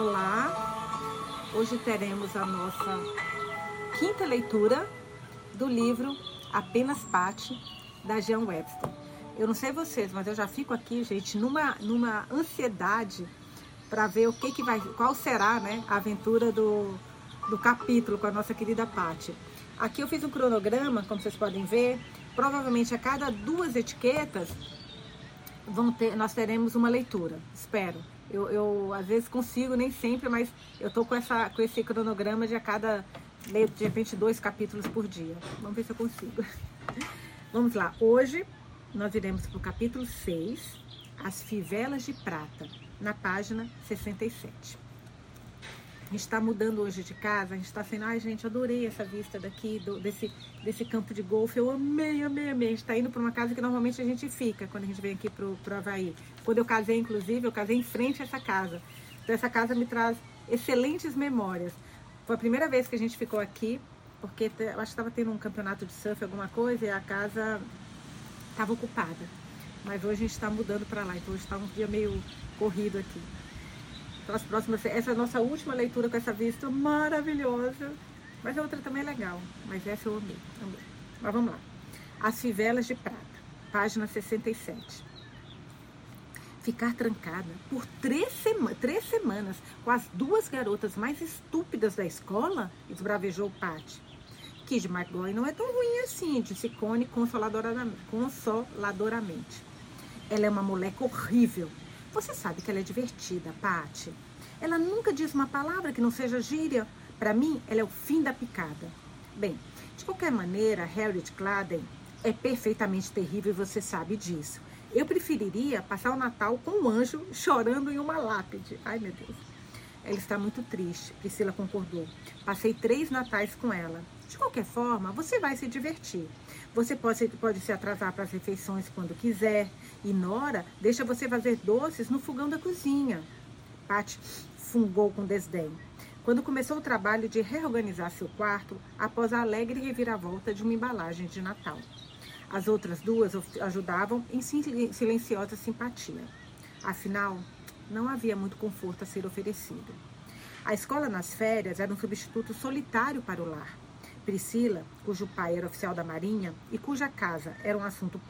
Olá! Hoje teremos a nossa quinta leitura do livro Apenas Pate, da Jean Webster. Eu não sei vocês, mas eu já fico aqui, gente, numa, numa ansiedade para ver o que, que vai, qual será né, a aventura do, do capítulo com a nossa querida Pati. Aqui eu fiz um cronograma, como vocês podem ver. Provavelmente a cada duas etiquetas vão ter, nós teremos uma leitura, espero. Eu, eu, às vezes consigo, nem sempre, mas eu tô com, essa, com esse cronograma de a cada, de repente, dois capítulos por dia. Vamos ver se eu consigo. Vamos lá. Hoje nós iremos para o capítulo 6, As Fivelas de Prata, na página 67. A gente está mudando hoje de casa, a gente está sendo, ai gente, adorei essa vista daqui, do, desse, desse campo de golfe, eu amei, amei, amei. A gente está indo para uma casa que normalmente a gente fica quando a gente vem aqui para o Havaí. Quando eu casei, inclusive, eu casei em frente a essa casa. Então essa casa me traz excelentes memórias. Foi a primeira vez que a gente ficou aqui, porque eu acho que estava tendo um campeonato de surf, alguma coisa, e a casa estava ocupada. Mas hoje a gente está mudando para lá, então hoje está um dia meio corrido aqui. As próximas, essa é a nossa última leitura com essa vista maravilhosa. Mas a outra também é legal, mas essa eu amei, amei. Mas vamos lá. As Fivelas de Prata, página 67. Ficar trancada por três, sema três semanas com as duas garotas mais estúpidas da escola? esbravejou Patty. Kid McGoy não é tão ruim assim, disse Connie consoladoramente. consoladoramente. Ela é uma moleque horrível, você sabe que ela é divertida, Pati. Ela nunca diz uma palavra que não seja gíria. Para mim, ela é o fim da picada. Bem, de qualquer maneira, Harriet Gladden é perfeitamente terrível e você sabe disso. Eu preferiria passar o Natal com um anjo chorando em uma lápide. Ai, meu Deus. Ela está muito triste, Priscila concordou. Passei três natais com ela. De qualquer forma, você vai se divertir. Você pode, pode se atrasar para as refeições quando quiser. E Nora deixa você fazer doces no fogão da cozinha. Pat fungou com desdém. Quando começou o trabalho de reorganizar seu quarto após a alegre reviravolta de uma embalagem de Natal. As outras duas ajudavam em silenciosa simpatia. Afinal, não havia muito conforto a ser oferecido. A escola nas férias era um substituto solitário para o lar. Priscila, cujo pai era oficial da Marinha e cuja casa era um assunto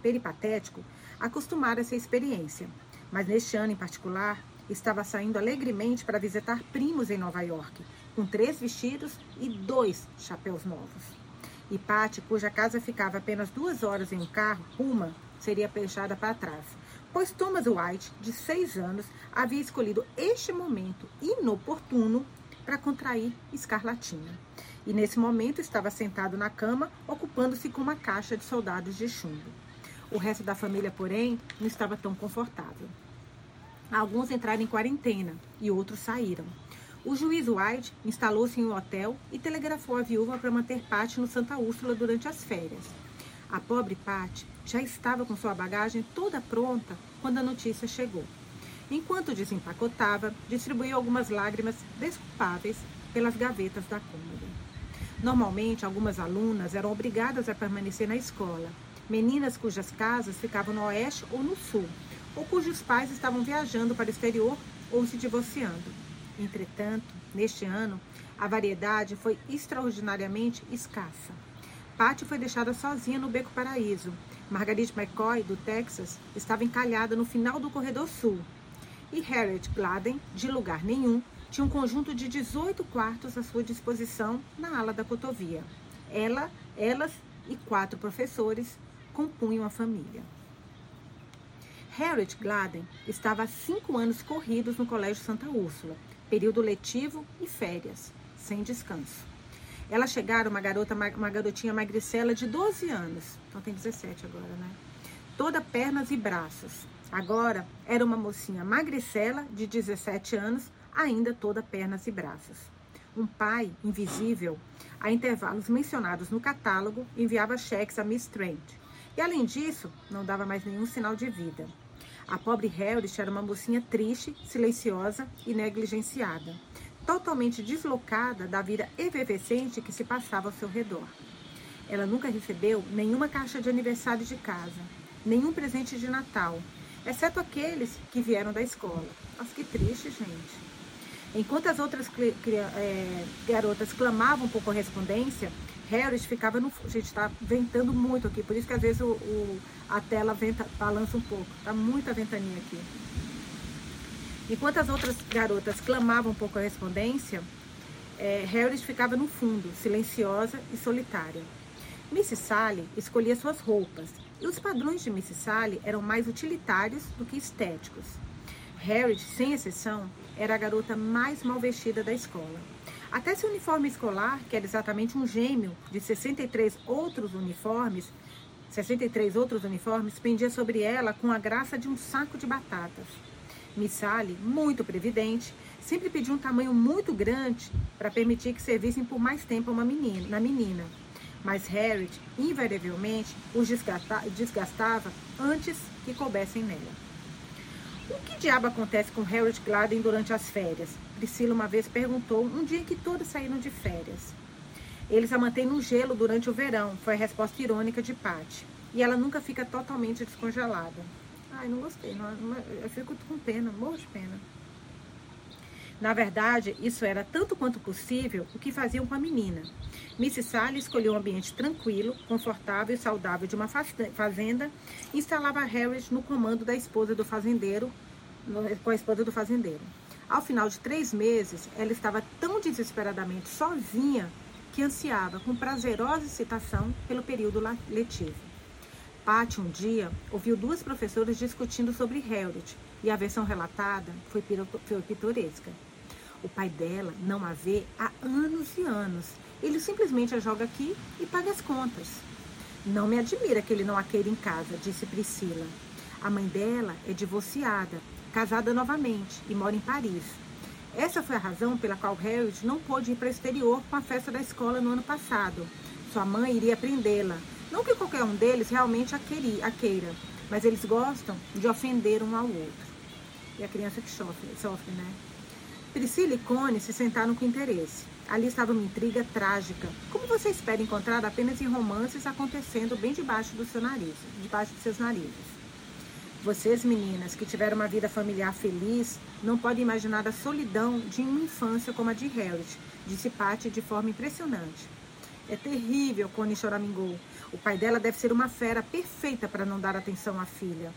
peripatético, acostumara essa experiência. Mas neste ano em particular, estava saindo alegremente para visitar primos em Nova York, com três vestidos e dois chapéus novos. E Patty, cuja casa ficava apenas duas horas em um carro, uma, seria fechada para trás, pois Thomas White, de seis anos, havia escolhido este momento inoportuno para contrair escarlatina e nesse momento estava sentado na cama, ocupando-se com uma caixa de soldados de chumbo. O resto da família, porém, não estava tão confortável. Alguns entraram em quarentena e outros saíram. O juiz White instalou-se em um hotel e telegrafou a viúva para manter Patty no Santa Úrsula durante as férias. A pobre Patty já estava com sua bagagem toda pronta quando a notícia chegou. Enquanto desempacotava, distribuiu algumas lágrimas desculpáveis pelas gavetas da cômoda. Normalmente, algumas alunas eram obrigadas a permanecer na escola. Meninas cujas casas ficavam no oeste ou no sul, ou cujos pais estavam viajando para o exterior ou se divorciando. Entretanto, neste ano, a variedade foi extraordinariamente escassa. Patty foi deixada sozinha no Beco Paraíso. Margarite McCoy, do Texas, estava encalhada no final do corredor sul. E Harriet Gladden, de lugar nenhum, tinha um conjunto de 18 quartos à sua disposição na ala da cotovia. Ela, elas e quatro professores compunham a família. Harriet Gladden estava há cinco anos corridos no Colégio Santa Úrsula, período letivo e férias, sem descanso. Ela chegara uma garota, uma garotinha magricela de 12 anos, então tem 17 agora, né? Toda pernas e braços. Agora era uma mocinha magricela de 17 anos, ainda toda pernas e braços. Um pai, invisível, a intervalos mencionados no catálogo, enviava cheques a Miss Trent. E além disso, não dava mais nenhum sinal de vida. A pobre Harriet era uma mocinha triste, silenciosa e negligenciada, totalmente deslocada da vida efervescente que se passava ao seu redor. Ela nunca recebeu nenhuma caixa de aniversário de casa, nenhum presente de Natal, exceto aqueles que vieram da escola. Nossa, que triste, gente. Enquanto as outras é, garotas clamavam por correspondência, Harris ficava no. Gente, está ventando muito aqui, por isso que às vezes o, o, a tela venta, balança um pouco. Tá muita ventania aqui. Enquanto as outras garotas clamavam por correspondência, é, Harris ficava no fundo, silenciosa e solitária. Mrs. Sally escolhia suas roupas, e os padrões de Mrs. Sally eram mais utilitários do que estéticos. Harriet, sem exceção, era a garota mais mal vestida da escola. Até seu uniforme escolar, que era exatamente um gêmeo de 63 outros uniformes, 63 outros uniformes, pendia sobre ela com a graça de um saco de batatas. Miss Sally, muito previdente, sempre pediu um tamanho muito grande para permitir que servissem por mais tempo uma menina, na menina. Mas Harriet, invariavelmente, os desgastava antes que coubessem nela. O que diabo acontece com Harold Gladden durante as férias? Priscila uma vez perguntou, um dia em que todos saíram de férias. Eles a mantêm no gelo durante o verão, foi a resposta irônica de Patty. E ela nunca fica totalmente descongelada. Ai, não gostei, não, não, eu fico com pena, morro de pena. Na verdade, isso era tanto quanto possível o que faziam com a menina. Mrs. Sally escolheu um ambiente tranquilo, confortável e saudável de uma fazenda e instalava Harris no comando da esposa do fazendeiro, com a esposa do fazendeiro. Ao final de três meses, ela estava tão desesperadamente sozinha que ansiava com prazerosa excitação pelo período letivo. Patty, um dia, ouviu duas professoras discutindo sobre Harriet e a versão relatada foi pitoresca. O pai dela não a vê há anos e anos. Ele simplesmente a joga aqui e paga as contas. Não me admira que ele não a queira em casa, disse Priscila. A mãe dela é divorciada, casada novamente e mora em Paris. Essa foi a razão pela qual Harriet não pôde ir para o exterior com a festa da escola no ano passado. Sua mãe iria prendê-la. Não que qualquer um deles realmente a, queira, mas eles gostam de ofender um ao outro. E a criança que sofre, sofre né? Priscila e Cone se sentaram com interesse. Ali estava uma intriga trágica, como você espera encontrar apenas em romances acontecendo bem debaixo do seu nariz, debaixo dos seus narizes. Vocês, meninas, que tiveram uma vida familiar feliz, não podem imaginar a solidão de uma infância como a de Harriet, disse Patty de forma impressionante. É terrível, Connie choramingou. O pai dela deve ser uma fera perfeita para não dar atenção à filha.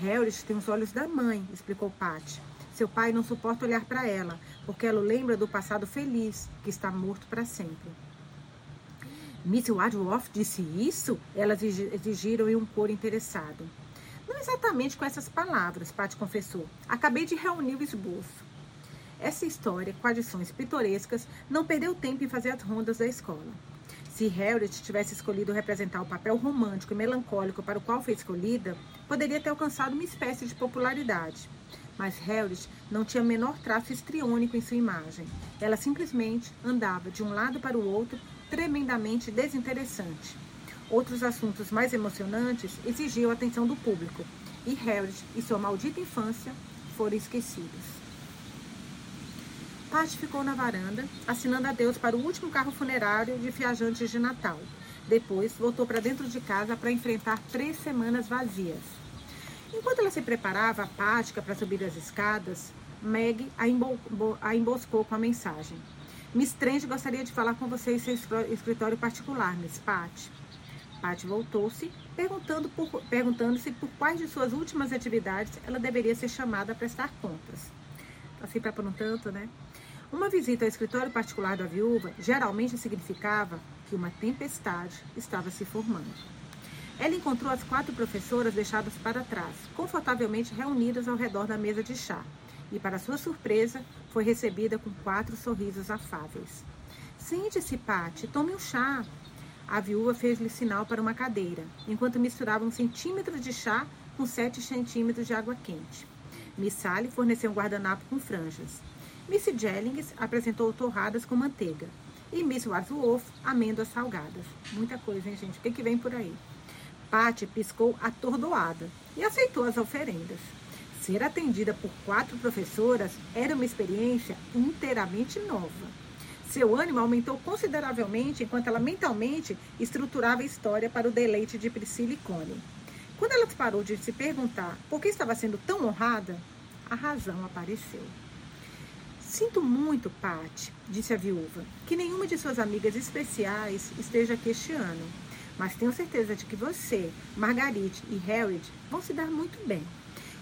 Harriet tem os olhos da mãe, explicou Patty. Seu pai não suporta olhar para ela, porque ela o lembra do passado feliz, que está morto para sempre. Miss Wadworth disse isso? Elas exigiram em um coro interessado. Não exatamente com essas palavras, Patty confessou. Acabei de reunir o esboço. Essa história, com adições pitorescas, não perdeu tempo em fazer as rondas da escola. Se Harriet tivesse escolhido representar o papel romântico e melancólico para o qual foi escolhida, poderia ter alcançado uma espécie de popularidade. Mas Harriet não tinha o menor traço estriônico em sua imagem. Ela simplesmente andava de um lado para o outro, tremendamente desinteressante. Outros assuntos mais emocionantes exigiam a atenção do público, e Harriet e sua maldita infância foram esquecidos. Patty ficou na varanda, assinando adeus para o último carro funerário de viajantes de Natal. Depois voltou para dentro de casa para enfrentar três semanas vazias. Enquanto ela se preparava apática para subir as escadas, Meg a, emboscou com a mensagem. Miss Trent gostaria de falar com você em seu escritório particular, Miss Pat. Pat voltou-se, perguntando-se perguntando por quais de suas últimas atividades ela deveria ser chamada a prestar contas. Assim para por um tanto, né? Uma visita ao escritório particular da viúva geralmente significava que uma tempestade estava se formando. Ela encontrou as quatro professoras deixadas para trás, confortavelmente reunidas ao redor da mesa de chá, e, para sua surpresa, foi recebida com quatro sorrisos afáveis. Sente-se, Pati, tome um chá. A viúva fez-lhe sinal para uma cadeira, enquanto misturava um centímetro de chá com sete centímetros de água quente. Miss Sally forneceu um guardanapo com franjas. Miss Jellings apresentou torradas com manteiga. E Miss Wadsworth, amêndoas salgadas. Muita coisa, hein, gente? O que, que vem por aí? Patti piscou atordoada e aceitou as oferendas. Ser atendida por quatro professoras era uma experiência inteiramente nova. Seu ânimo aumentou consideravelmente enquanto ela mentalmente estruturava a história para o deleite de Priscila e Connie. Quando ela parou de se perguntar por que estava sendo tão honrada, a razão apareceu. Sinto muito, Pat, disse a viúva, que nenhuma de suas amigas especiais esteja aqui este ano. Mas tenho certeza de que você, Margarite e Harriet vão se dar muito bem.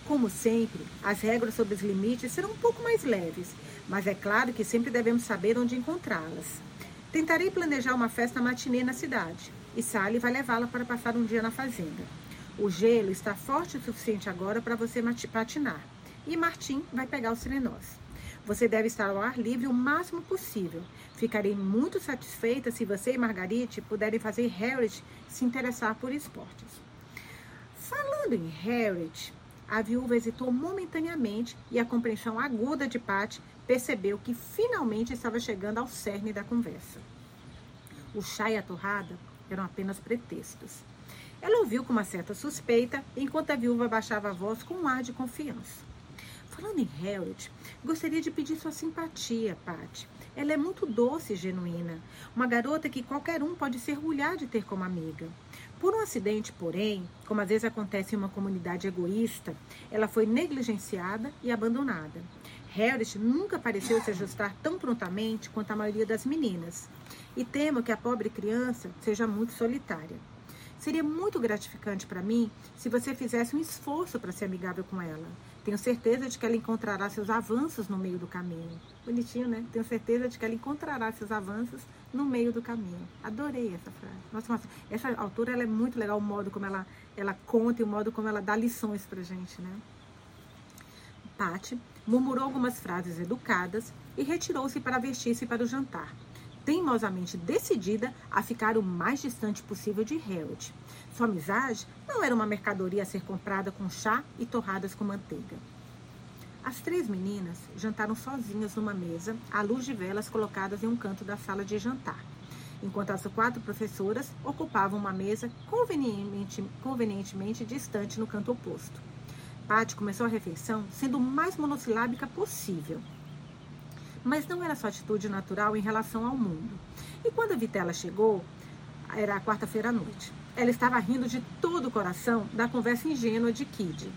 Como sempre, as regras sobre os limites serão um pouco mais leves, mas é claro que sempre devemos saber onde encontrá-las. Tentarei planejar uma festa matinê na cidade e Sally vai levá-la para passar um dia na fazenda. O gelo está forte o suficiente agora para você patinar e Martim vai pegar os trenós. Você deve estar ao ar livre o máximo possível. Ficarei muito satisfeita se você e Margarite puderem fazer Harriet se interessar por esportes. Falando em Harriet, a viúva hesitou momentaneamente e a compreensão aguda de Pat percebeu que finalmente estava chegando ao cerne da conversa. O chá e a torrada eram apenas pretextos. Ela ouviu com uma certa suspeita, enquanto a viúva baixava a voz com um ar de confiança. Falando em Harriet, gostaria de pedir sua simpatia, Pat. Ela é muito doce e genuína. Uma garota que qualquer um pode se orgulhar de ter como amiga. Por um acidente, porém, como às vezes acontece em uma comunidade egoísta, ela foi negligenciada e abandonada. Harriet nunca pareceu se ajustar tão prontamente quanto a maioria das meninas. E temo que a pobre criança seja muito solitária. Seria muito gratificante para mim se você fizesse um esforço para ser amigável com ela. Tenho certeza de que ela encontrará seus avanços no meio do caminho. Bonitinho, né? Tenho certeza de que ela encontrará seus avanços no meio do caminho. Adorei essa frase. Nossa, nossa essa autora ela é muito legal, o modo como ela, ela conta e o modo como ela dá lições pra gente, né? Patty murmurou algumas frases educadas e retirou-se para vestir-se para o jantar teimosamente decidida a ficar o mais distante possível de Harold. Sua amizade não era uma mercadoria a ser comprada com chá e torradas com manteiga. As três meninas jantaram sozinhas numa mesa, à luz de velas colocadas em um canto da sala de jantar, enquanto as quatro professoras ocupavam uma mesa convenientemente, convenientemente distante no canto oposto. Patty começou a refeição sendo o mais monossilábica possível. Mas não era sua atitude natural em relação ao mundo. E quando a Vitela chegou, era quarta-feira à noite. Ela estava rindo de todo o coração da conversa ingênua de Kid.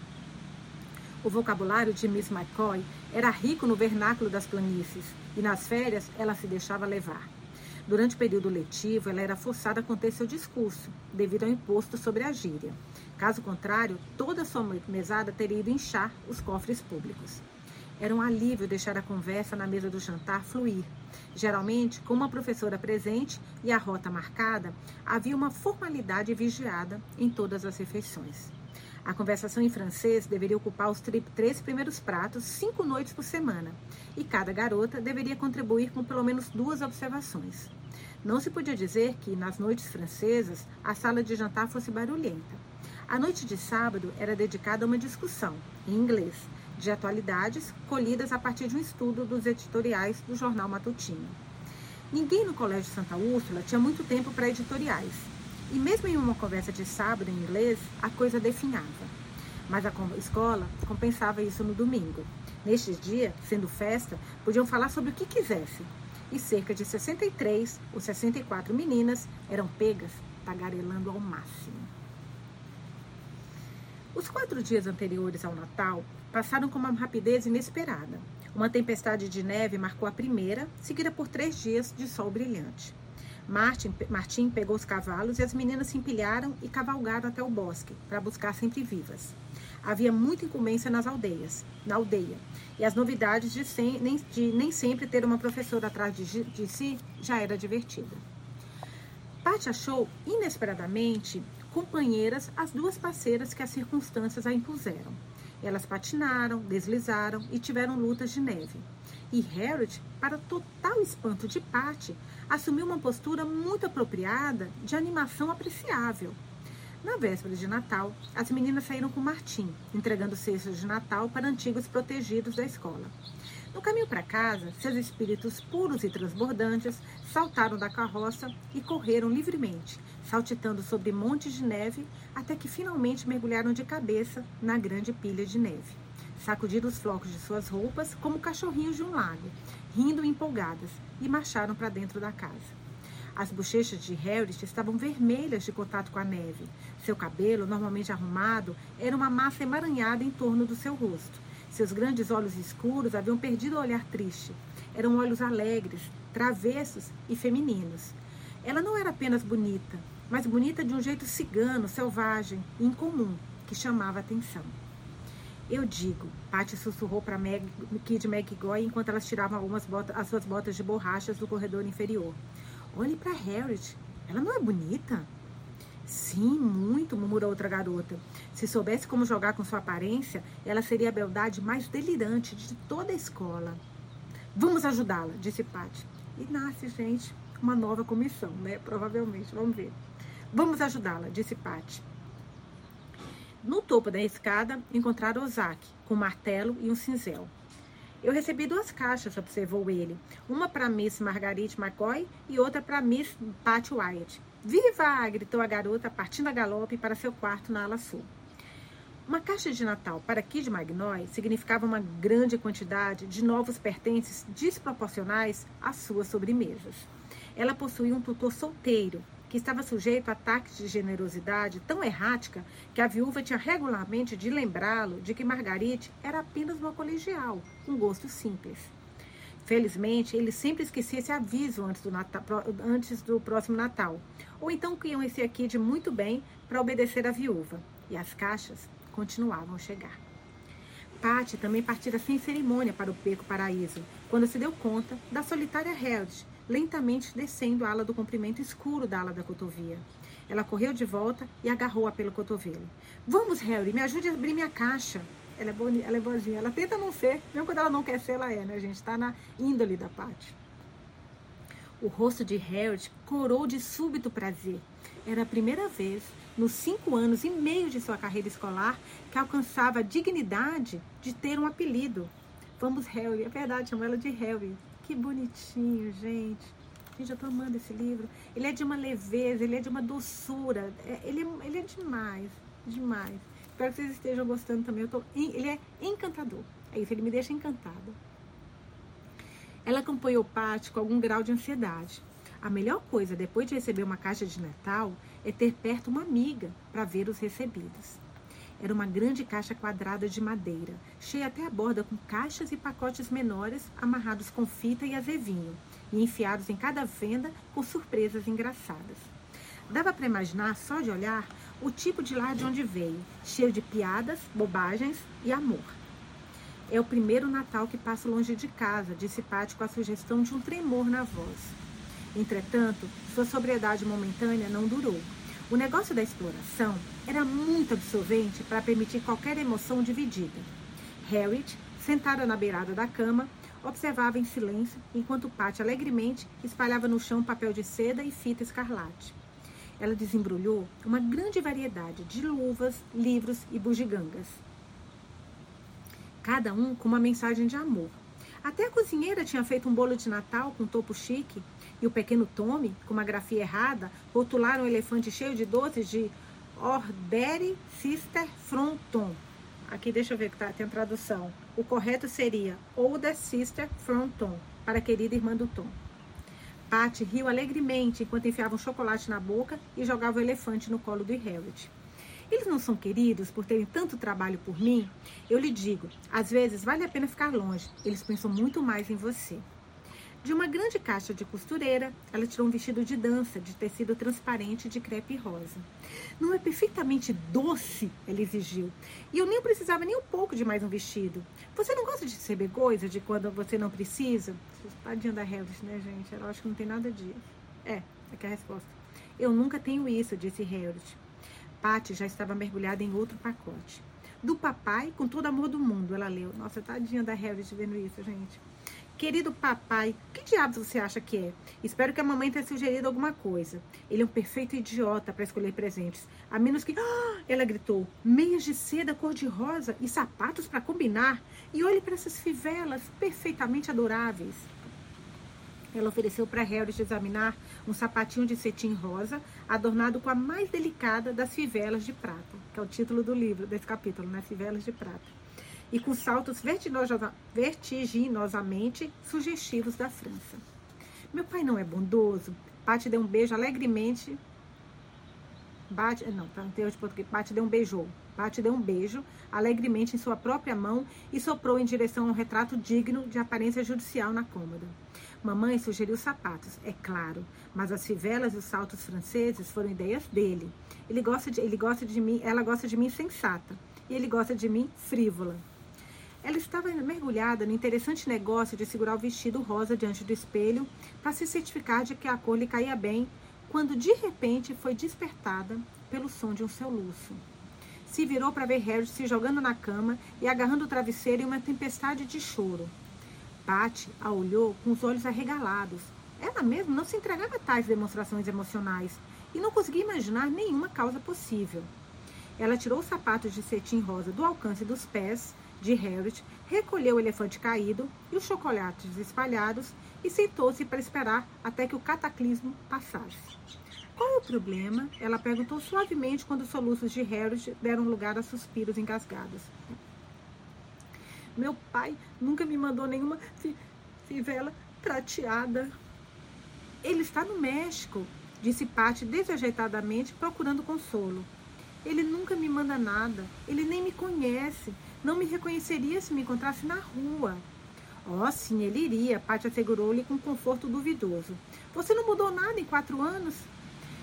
O vocabulário de Miss McCoy era rico no vernáculo das planícies e nas férias ela se deixava levar. Durante o período letivo, ela era forçada a conter seu discurso, devido ao imposto sobre a gíria. Caso contrário, toda sua mesada teria ido inchar os cofres públicos. Era um alívio deixar a conversa na mesa do jantar fluir. Geralmente, com uma professora presente e a rota marcada, havia uma formalidade vigiada em todas as refeições. A conversação em francês deveria ocupar os três primeiros pratos cinco noites por semana, e cada garota deveria contribuir com pelo menos duas observações. Não se podia dizer que, nas noites francesas, a sala de jantar fosse barulhenta. A noite de sábado era dedicada a uma discussão, em inglês, de atualidades colhidas a partir de um estudo dos editoriais do jornal matutino. Ninguém no Colégio Santa Úrsula tinha muito tempo para editoriais, e mesmo em uma conversa de sábado em inglês, a coisa definhava. Mas a escola compensava isso no domingo. Nestes dias, sendo festa, podiam falar sobre o que quisessem, e cerca de 63 ou 64 meninas eram pegas tagarelando ao máximo. Os quatro dias anteriores ao Natal passaram com uma rapidez inesperada. Uma tempestade de neve marcou a primeira, seguida por três dias de sol brilhante. Martin, Martin pegou os cavalos e as meninas se empilharam e cavalgaram até o bosque para buscar sempre vivas. Havia muita incumbência nas aldeias, na aldeia, e as novidades de, sem, nem, de nem sempre ter uma professora atrás de, de si já era divertida. Pat achou inesperadamente companheiras as duas parceiras que as circunstâncias a impuseram. Elas patinaram, deslizaram e tiveram lutas de neve. E Harriet, para total espanto de Patty, assumiu uma postura muito apropriada de animação apreciável. Na véspera de Natal, as meninas saíram com Martim, entregando cestos de Natal para antigos protegidos da escola. No caminho para casa, seus espíritos puros e transbordantes saltaram da carroça e correram livremente, saltitando sobre montes de neve, até que finalmente mergulharam de cabeça na grande pilha de neve. Sacudiram os flocos de suas roupas como cachorrinhos de um lago, rindo empolgadas, e marcharam para dentro da casa. As bochechas de Harriet estavam vermelhas de contato com a neve. Seu cabelo, normalmente arrumado, era uma massa emaranhada em torno do seu rosto. Seus grandes olhos escuros haviam perdido o olhar triste. Eram olhos alegres, travessos e femininos. Ela não era apenas bonita, mas bonita de um jeito cigano, selvagem e incomum, que chamava atenção. Eu digo, Patty sussurrou para Kid McGoy enquanto elas tiravam algumas botas, as suas botas de borrachas do corredor inferior. Olhe para Harriet, ela não é bonita? Sim, muito, murmurou outra garota. Se soubesse como jogar com sua aparência, ela seria a beldade mais delirante de toda a escola. Vamos ajudá-la, disse Patty. E nasce, gente, uma nova comissão, né? Provavelmente, vamos ver. Vamos ajudá-la, disse Patty. No topo da escada, encontraram Ozaki, com um martelo e um cinzel. Eu recebi duas caixas, observou ele. Uma para Miss Marguerite McCoy e outra para Miss Patty Wyatt. Viva! gritou a garota, partindo a galope para seu quarto na ala sul. Uma caixa de Natal para Kid Magnoy significava uma grande quantidade de novos pertences desproporcionais às suas sobremesas. Ela possuía um tutor solteiro, que estava sujeito a ataques de generosidade tão errática que a viúva tinha regularmente de lembrá-lo de que Margarite era apenas uma colegial, com gosto simples. Felizmente, ele sempre esquecia esse aviso antes do, Natal, antes do próximo Natal, ou então criam esse aqui de muito bem para obedecer à viúva. E as caixas continuavam a chegar. Patty também partira sem cerimônia para o Peco Paraíso, quando se deu conta da solitária Held, lentamente descendo a ala do comprimento escuro da ala da cotovia. Ela correu de volta e agarrou-a pelo cotovelo. Vamos, Harry, me ajude a abrir minha caixa. Ela é, boni, ela é boazinha. Ela tenta não ser, mesmo quando ela não quer ser, ela é, né, gente? Está na índole da Patty. O rosto de Harold corou de súbito prazer. Era a primeira vez, nos cinco anos e meio de sua carreira escolar, que alcançava a dignidade de ter um apelido. Vamos, Harry. É verdade, chama ela de Harry. Que bonitinho, gente. Gente, eu tô amando esse livro. Ele é de uma leveza, ele é de uma doçura. É, ele, é, ele é demais, demais. Espero que vocês estejam gostando também. Eu tô, ele é encantador. É isso, ele me deixa encantada. Ela acompanhou Paty com algum grau de ansiedade. A melhor coisa depois de receber uma caixa de Natal é ter perto uma amiga para ver os recebidos. Era uma grande caixa quadrada de madeira, cheia até a borda com caixas e pacotes menores amarrados com fita e azevinho e enfiados em cada venda com surpresas engraçadas. Dava para imaginar, só de olhar, o tipo de lar de onde veio, cheio de piadas, bobagens e amor. É o primeiro Natal que passo longe de casa, disse Paty com a sugestão de um tremor na voz. Entretanto, sua sobriedade momentânea não durou. O negócio da exploração era muito absorvente para permitir qualquer emoção dividida. Harriet, sentada na beirada da cama, observava em silêncio enquanto Patty alegremente espalhava no chão papel de seda e fita escarlate. Ela desembrulhou uma grande variedade de luvas, livros e bugigangas cada um com uma mensagem de amor. Até a cozinheira tinha feito um bolo de Natal com topo chique e o pequeno Tommy, com uma grafia errada, rotularam um elefante cheio de doces de Ordere Sister Fronton. Aqui deixa eu ver que tá, tem a tradução. O correto seria Older Sister Fronton, para a querida irmã do Tom. Patty riu alegremente enquanto enfiava um chocolate na boca e jogava o elefante no colo do Harriet. Eles não são queridos por terem tanto trabalho por mim? Eu lhe digo, às vezes vale a pena ficar longe. Eles pensam muito mais em você. De uma grande caixa de costureira, ela tirou um vestido de dança de tecido transparente de crepe rosa. Não é perfeitamente doce? Ela exigiu. E eu nem precisava nem um pouco de mais um vestido. Você não gosta de receber coisa de quando você não precisa? Tadinha da Harris, né, gente? Ela acha que não tem nada disso. É, aqui é a resposta. Eu nunca tenho isso, disse Harris. Paty já estava mergulhada em outro pacote. Do papai, com todo amor do mundo, ela leu. Nossa, tadinha da Harriet vendo isso, gente. Querido papai, que diabos você acha que é? Espero que a mamãe tenha sugerido alguma coisa. Ele é um perfeito idiota para escolher presentes. A menos que. Ah! Ela gritou: meias de seda cor-de-rosa e sapatos para combinar. E olhe para essas fivelas perfeitamente adoráveis. Ela ofereceu para Harris examinar um sapatinho de cetim rosa, adornado com a mais delicada das fivelas de prata, que é o título do livro, desse capítulo, né? Fivelas de prata. E com saltos vertiginosamente sugestivos da França. Meu pai não é bondoso? Patty deu um beijo alegremente. Bate, não, tá termo de português. Patty deu um beijou. Patty deu um beijo alegremente em sua própria mão e soprou em direção a um retrato digno de aparência judicial na cômoda. Mamãe sugeriu sapatos, é claro, mas as fivelas e os saltos franceses foram ideias dele. Ele gosta de, ele gosta de mim, ela gosta de mim sensata e ele gosta de mim frívola. Ela estava mergulhada no interessante negócio de segurar o vestido rosa diante do espelho para se certificar de que a cor lhe caía bem, quando de repente foi despertada pelo som de um soluço. Se virou para ver Harry se jogando na cama e agarrando o travesseiro em uma tempestade de choro. Patty a olhou com os olhos arregalados. Ela mesma não se entregava a tais demonstrações emocionais e não conseguia imaginar nenhuma causa possível. Ela tirou os sapatos de cetim rosa do alcance dos pés de Harriet, recolheu o elefante caído e os chocolates espalhados e sentou-se para esperar até que o cataclismo passasse. Qual o problema? Ela perguntou suavemente quando os soluços de Harriet deram lugar a suspiros engasgados. Meu pai nunca me mandou nenhuma fivela prateada. Ele está no México, disse Patty desajeitadamente, procurando consolo. Ele nunca me manda nada, ele nem me conhece. Não me reconheceria se me encontrasse na rua. Oh, sim, ele iria, Paty assegurou-lhe com conforto duvidoso. Você não mudou nada em quatro anos?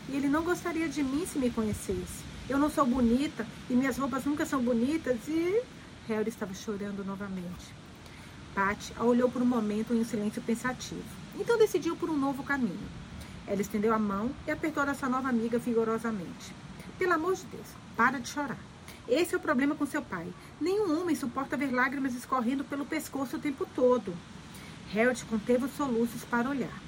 E ele não gostaria de mim se me conhecesse. Eu não sou bonita e minhas roupas nunca são bonitas e. Harry estava chorando novamente. Patty a olhou por um momento em um silêncio pensativo. Então decidiu por um novo caminho. Ela estendeu a mão e apertou a sua nova amiga vigorosamente. Pelo amor de Deus, para de chorar. Esse é o problema com seu pai. Nenhum homem suporta ver lágrimas escorrendo pelo pescoço o tempo todo. Harold conteve os soluços para olhar.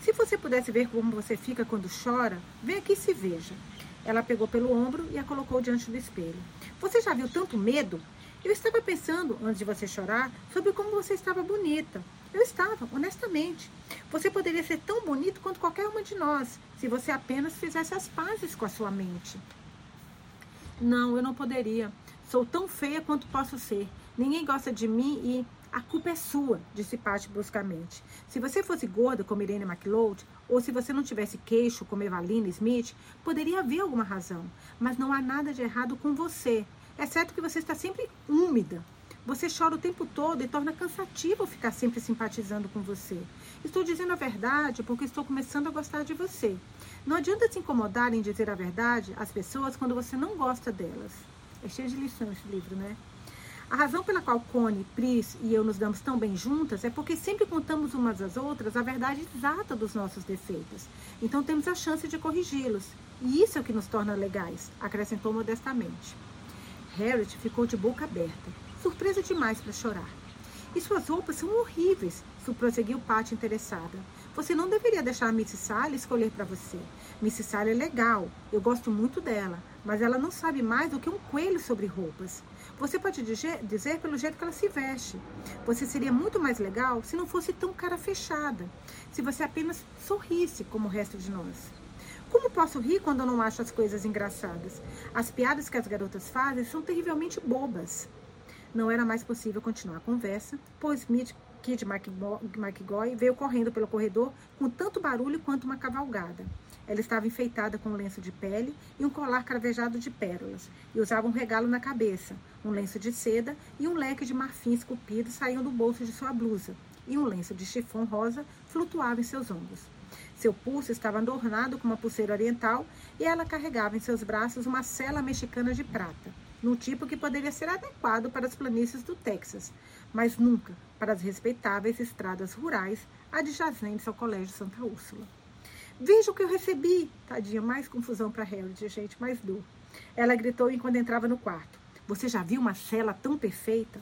Se você pudesse ver como você fica quando chora, vem aqui e se veja. Ela pegou pelo ombro e a colocou diante do espelho. Você já viu tanto medo? Eu estava pensando, antes de você chorar, sobre como você estava bonita. Eu estava, honestamente. Você poderia ser tão bonito quanto qualquer uma de nós, se você apenas fizesse as pazes com a sua mente. Não, eu não poderia. Sou tão feia quanto posso ser. Ninguém gosta de mim e a culpa é sua, disse Patty bruscamente. Se você fosse gorda como Irene McLeod, ou se você não tivesse queixo como Evalina Smith, poderia haver alguma razão. Mas não há nada de errado com você, exceto que você está sempre úmida. Você chora o tempo todo e torna cansativo ficar sempre simpatizando com você. Estou dizendo a verdade porque estou começando a gostar de você. Não adianta se incomodar em dizer a verdade às pessoas quando você não gosta delas. É cheio de lições esse livro, né? A razão pela qual Cone, Pris e eu nos damos tão bem juntas é porque sempre contamos umas às outras a verdade exata dos nossos defeitos. Então temos a chance de corrigi-los. E isso é o que nos torna legais, acrescentou modestamente. Harriet ficou de boca aberta, surpresa demais para chorar. E suas roupas são horríveis, prosseguiu Patty interessada. Você não deveria deixar a Missy Sally escolher para você. Missy Sally é legal, eu gosto muito dela, mas ela não sabe mais do que um coelho sobre roupas. Você pode dizer, pelo jeito que ela se veste. Você seria muito mais legal se não fosse tão cara fechada, se você apenas sorrisse como o resto de nós. Como posso rir quando eu não acho as coisas engraçadas? As piadas que as garotas fazem são terrivelmente bobas. Não era mais possível continuar a conversa, pois Smith Kid McGoy veio correndo pelo corredor com tanto barulho quanto uma cavalgada. Ela estava enfeitada com um lenço de pele e um colar cravejado de pérolas, e usava um regalo na cabeça, um lenço de seda e um leque de marfim esculpido saíam do bolso de sua blusa, e um lenço de chifão rosa flutuava em seus ombros. Seu pulso estava adornado com uma pulseira oriental e ela carregava em seus braços uma cela mexicana de prata, num tipo que poderia ser adequado para as planícies do Texas, mas nunca para as respeitáveis estradas rurais adjacentes ao Colégio Santa Úrsula. Veja o que eu recebi! Tadinha, mais confusão para Harold, gente, mais dor. Ela gritou enquanto entrava no quarto. Você já viu uma cela tão perfeita?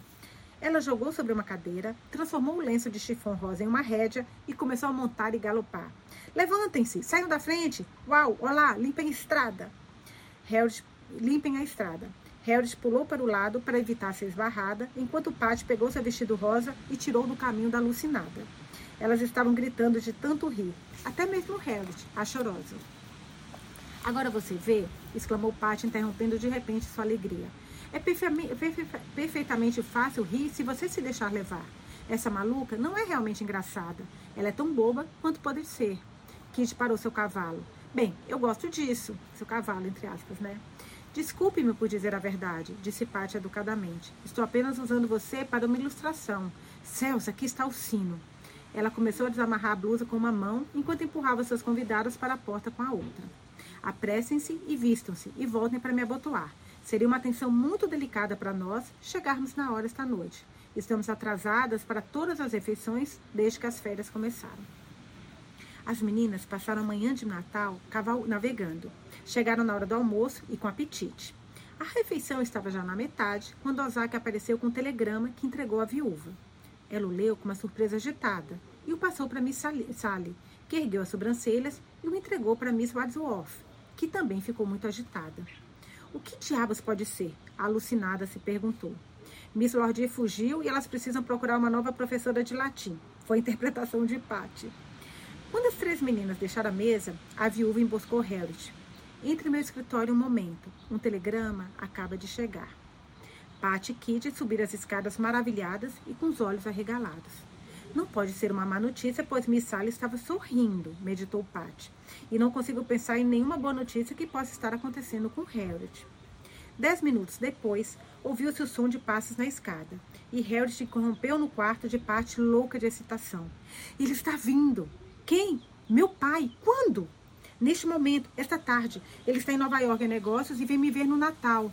Ela jogou sobre uma cadeira, transformou o lenço de chifão rosa em uma rédea e começou a montar e galopar. Levantem-se, saiam da frente! Uau, olá, limpem a estrada! Harold, limpem a estrada. Harris pulou para o lado para evitar ser esbarrada, enquanto Patty pegou seu vestido rosa e tirou do caminho da alucinada. Elas estavam gritando de tanto rir, até mesmo Harris, a chorosa. Agora você vê, exclamou Patty, interrompendo de repente sua alegria. É perfeitamente fácil rir se você se deixar levar. Essa maluca não é realmente engraçada. Ela é tão boba quanto pode ser. Kid parou seu cavalo. Bem, eu gosto disso. Seu cavalo, entre aspas, né? Desculpe-me por dizer a verdade, disse Paty educadamente. Estou apenas usando você para uma ilustração. Celso, aqui está o sino. Ela começou a desamarrar a blusa com uma mão, enquanto empurrava seus convidados para a porta com a outra. Apressem-se e vistam-se e voltem para me abotoar. Seria uma atenção muito delicada para nós chegarmos na hora esta noite. Estamos atrasadas para todas as refeições desde que as férias começaram. As meninas passaram a manhã de Natal navegando. Chegaram na hora do almoço e com apetite. A refeição estava já na metade quando Ozaki apareceu com um telegrama que entregou à viúva. Ela o leu com uma surpresa agitada e o passou para Miss Sally, que ergueu as sobrancelhas e o entregou para Miss Wadsworth, que também ficou muito agitada. O que diabos pode ser? A alucinada se perguntou. Miss Lordier fugiu e elas precisam procurar uma nova professora de latim. Foi a interpretação de Patty. Quando as três meninas deixaram a mesa, a viúva emboscou Harriet. Entre meu escritório um momento. Um telegrama acaba de chegar. Pat e Kid subiram as escadas maravilhadas e com os olhos arregalados. Não pode ser uma má notícia, pois Miss Sally estava sorrindo, meditou Pat. E não consigo pensar em nenhuma boa notícia que possa estar acontecendo com Harriet. Dez minutos depois, ouviu-se o som de passos na escada. E Harriet corrompeu no quarto de Pat louca de excitação. Ele está vindo! Quem? Meu pai. Quando? Neste momento, esta tarde. Ele está em Nova York em negócios e vem me ver no Natal.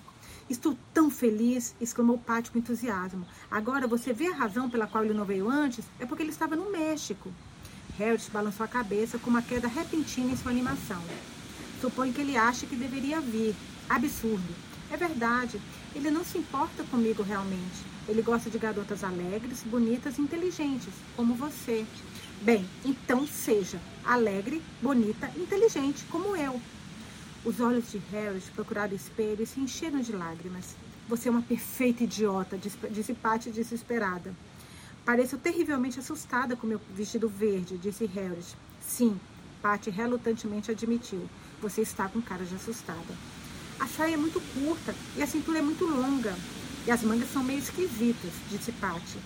Estou tão feliz, exclamou Paty com entusiasmo. Agora você vê a razão pela qual ele não veio antes? É porque ele estava no México. Harris balançou a cabeça com uma queda repentina em sua animação. Suponho que ele acha que deveria vir. Absurdo. É verdade. Ele não se importa comigo realmente. Ele gosta de garotas alegres, bonitas e inteligentes, como você. Bem, então seja alegre, bonita, inteligente, como eu. Os olhos de Harris procuraram o espelho e se encheram de lágrimas. Você é uma perfeita idiota, disse Patty desesperada. Pareço terrivelmente assustada com meu vestido verde, disse Harris. Sim, Patty relutantemente admitiu. Você está com cara de assustada. A saia é muito curta e a cintura é muito longa. E as mangas são meio esquisitas, disse Patty.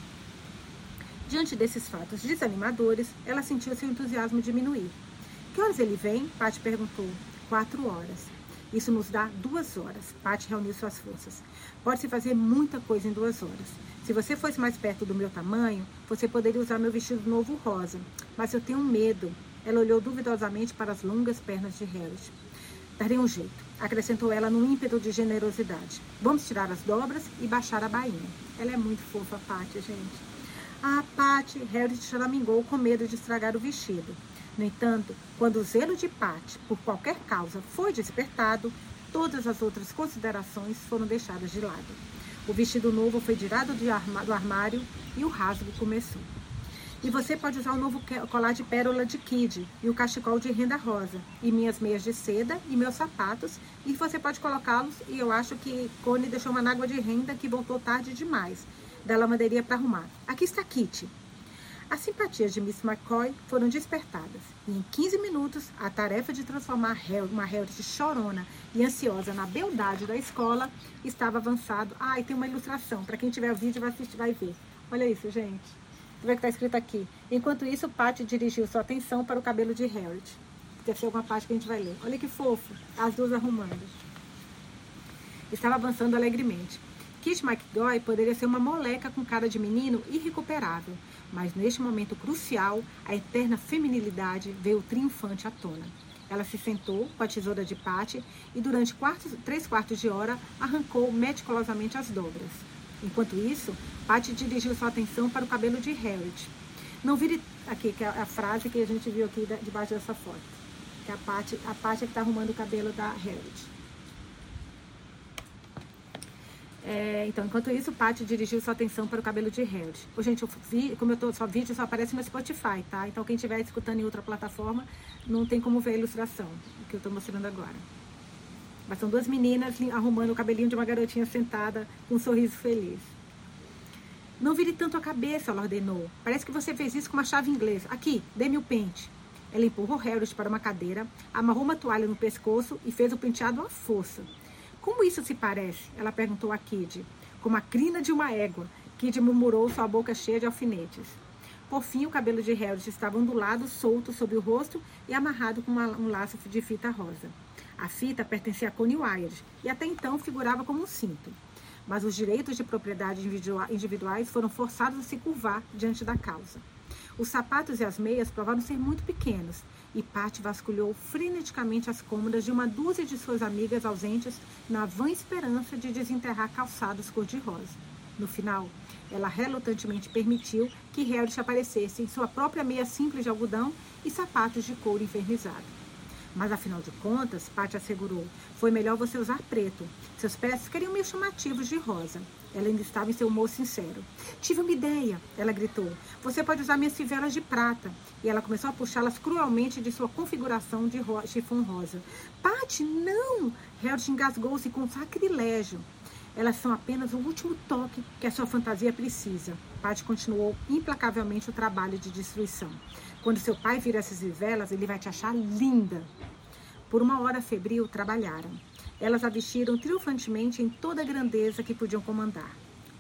Diante desses fatos desanimadores, ela sentiu seu entusiasmo diminuir. Que horas ele vem? Paty perguntou. Quatro horas. Isso nos dá duas horas. Paty reuniu suas forças. Pode-se fazer muita coisa em duas horas. Se você fosse mais perto do meu tamanho, você poderia usar meu vestido novo rosa. Mas eu tenho medo. Ela olhou duvidosamente para as longas pernas de Harris. Darei um jeito, acrescentou ela num ímpeto de generosidade. Vamos tirar as dobras e baixar a bainha. Ela é muito fofa, Paty, gente. A Patty, Harry choramingou com medo de estragar o vestido. No entanto, quando o zelo de Patty, por qualquer causa, foi despertado, todas as outras considerações foram deixadas de lado. O vestido novo foi tirado do armário e o rasgo começou. E você pode usar o novo colar de pérola de Kid e o cachecol de renda rosa e minhas meias de seda e meus sapatos e você pode colocá-los e eu acho que Cone deixou uma nágua de renda que voltou tarde demais da lavanderia para arrumar. Aqui está Kitty. As simpatias de Miss McCoy foram despertadas e em 15 minutos a tarefa de transformar uma Harriet chorona e ansiosa na beldade da escola estava avançado. Ah, e tem uma ilustração. Para quem tiver o vídeo vai assistir, vai ver. Olha isso, gente. Vê que está escrito aqui. Enquanto isso, Patty dirigiu sua atenção para o cabelo de Harriet. Deve ser alguma parte que a gente vai ler. Olha que fofo. As duas arrumando. Estava avançando alegremente. Kit McGoy poderia ser uma moleca com cara de menino irrecuperável, mas neste momento crucial, a eterna feminilidade veio triunfante à tona. Ela se sentou com a tesoura de Patty e durante quartos, três quartos de hora arrancou meticulosamente as dobras. Enquanto isso, Patty dirigiu sua atenção para o cabelo de Harriet. Não vire aqui, que é a frase que a gente viu aqui debaixo dessa foto. Que a Patty, a Patty que está arrumando o cabelo da Harriet. É, então, enquanto isso, Paty dirigiu sua atenção para o cabelo de Harold. Ô, gente, eu vi, como eu tô, só vídeo só aparece no Spotify, tá? Então, quem estiver escutando em outra plataforma, não tem como ver a ilustração, que eu estou mostrando agora. Mas são duas meninas arrumando o cabelinho de uma garotinha sentada com um sorriso feliz. Não vire tanto a cabeça, ela ordenou. Parece que você fez isso com uma chave inglesa. Aqui, dê-me o pente. Ela empurrou Harold para uma cadeira, amarrou uma toalha no pescoço e fez o penteado à força. Como isso se parece? Ela perguntou a Kid. Como a crina de uma égua. Kid murmurou, sua boca cheia de alfinetes. Por fim, o cabelo de Harold estava ondulado, solto sobre o rosto e amarrado com uma, um laço de fita rosa. A fita pertencia a Connie Wyatt e até então figurava como um cinto. Mas os direitos de propriedade individuais foram forçados a se curvar diante da causa. Os sapatos e as meias provaram ser muito pequenos e Patty vasculhou freneticamente as cômodas de uma dúzia de suas amigas ausentes na vã esperança de desenterrar calçados cor-de-rosa. No final, ela relutantemente permitiu que Harriet aparecesse em sua própria meia simples de algodão e sapatos de couro envernizado. Mas afinal de contas, Paty assegurou, foi melhor você usar preto. Seus pés ficariam meio chamativos de rosa. Ela ainda estava em seu humor sincero. Tive uma ideia, ela gritou. Você pode usar minhas fivelas de prata. E ela começou a puxá-las cruelmente de sua configuração de ro chifão rosa. Paty, não! Harold engasgou-se com sacrilégio. Elas são apenas o último toque que a sua fantasia precisa. Paty continuou implacavelmente o trabalho de destruição. Quando seu pai vir essas vivelas, ele vai te achar linda. Por uma hora febril, trabalharam. Elas a vestiram triunfantemente em toda a grandeza que podiam comandar.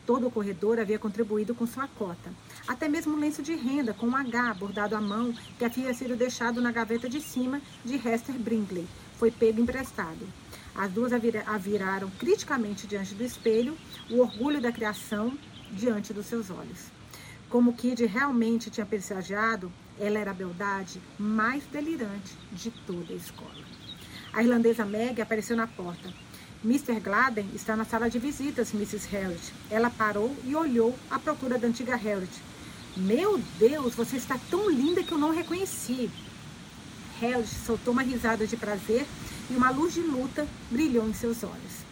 Todo o corredor havia contribuído com sua cota. Até mesmo um lenço de renda com um H bordado à mão que havia sido deixado na gaveta de cima de Hester Brinkley foi pego emprestado. As duas a viraram criticamente diante do espelho, o orgulho da criação diante dos seus olhos. Como Kid realmente tinha presagiado, ela era a beldade mais delirante de toda a escola. A irlandesa Meg apareceu na porta. Mr. Gladden está na sala de visitas, Mrs. Harriet. Ela parou e olhou à procura da antiga Harriet. Meu Deus, você está tão linda que eu não reconheci. Harriet soltou uma risada de prazer e uma luz de luta brilhou em seus olhos.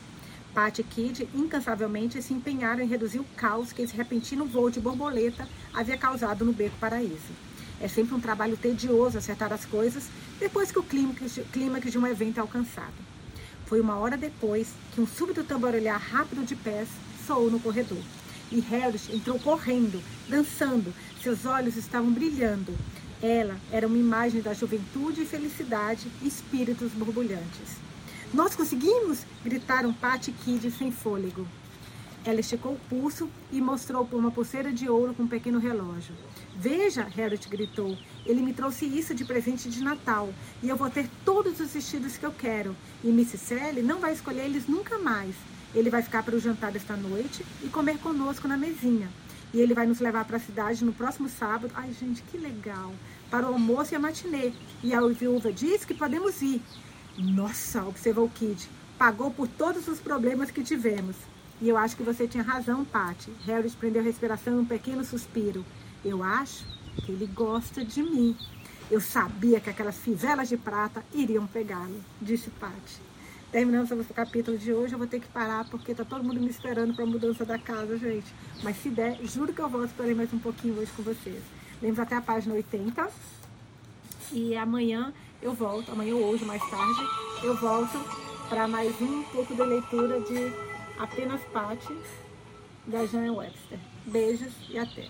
Pat e Kid incansavelmente se empenharam em reduzir o caos que esse repentino voo de borboleta havia causado no Beco Paraíso. É sempre um trabalho tedioso acertar as coisas depois que o clímax de um evento é alcançado. Foi uma hora depois que um súbito tamborelhar rápido de pés soou no corredor. E Harris entrou correndo, dançando, seus olhos estavam brilhando. Ela era uma imagem da juventude e felicidade, espíritos borbulhantes. Nós conseguimos! gritaram Pat e Kid sem fôlego. Ela esticou o pulso e mostrou por uma pulseira de ouro com um pequeno relógio. Veja, Harriet gritou, ele me trouxe isso de presente de Natal e eu vou ter todos os vestidos que eu quero. E Mrs. Sally não vai escolher eles nunca mais. Ele vai ficar para o jantar esta noite e comer conosco na mesinha. E ele vai nos levar para a cidade no próximo sábado. Ai, gente, que legal! Para o almoço e a matinê. E a viúva diz que podemos ir. Nossa, observou Kid. Pagou por todos os problemas que tivemos. E eu acho que você tinha razão, Patty. Harris prendeu a respiração em um pequeno suspiro. Eu acho que ele gosta de mim. Eu sabia que aquelas fivelas de prata iriam pegá-lo, disse Patty. Terminamos o capítulo de hoje. Eu vou ter que parar porque tá todo mundo me esperando para a mudança da casa, gente. Mas se der, juro que eu volto para ler mais um pouquinho hoje com vocês. Lemos até a página 80. E amanhã eu volto, amanhã ou hoje, mais tarde, eu volto para mais um pouco de leitura de Apenas Parte, da Jane Webster. Beijos e até!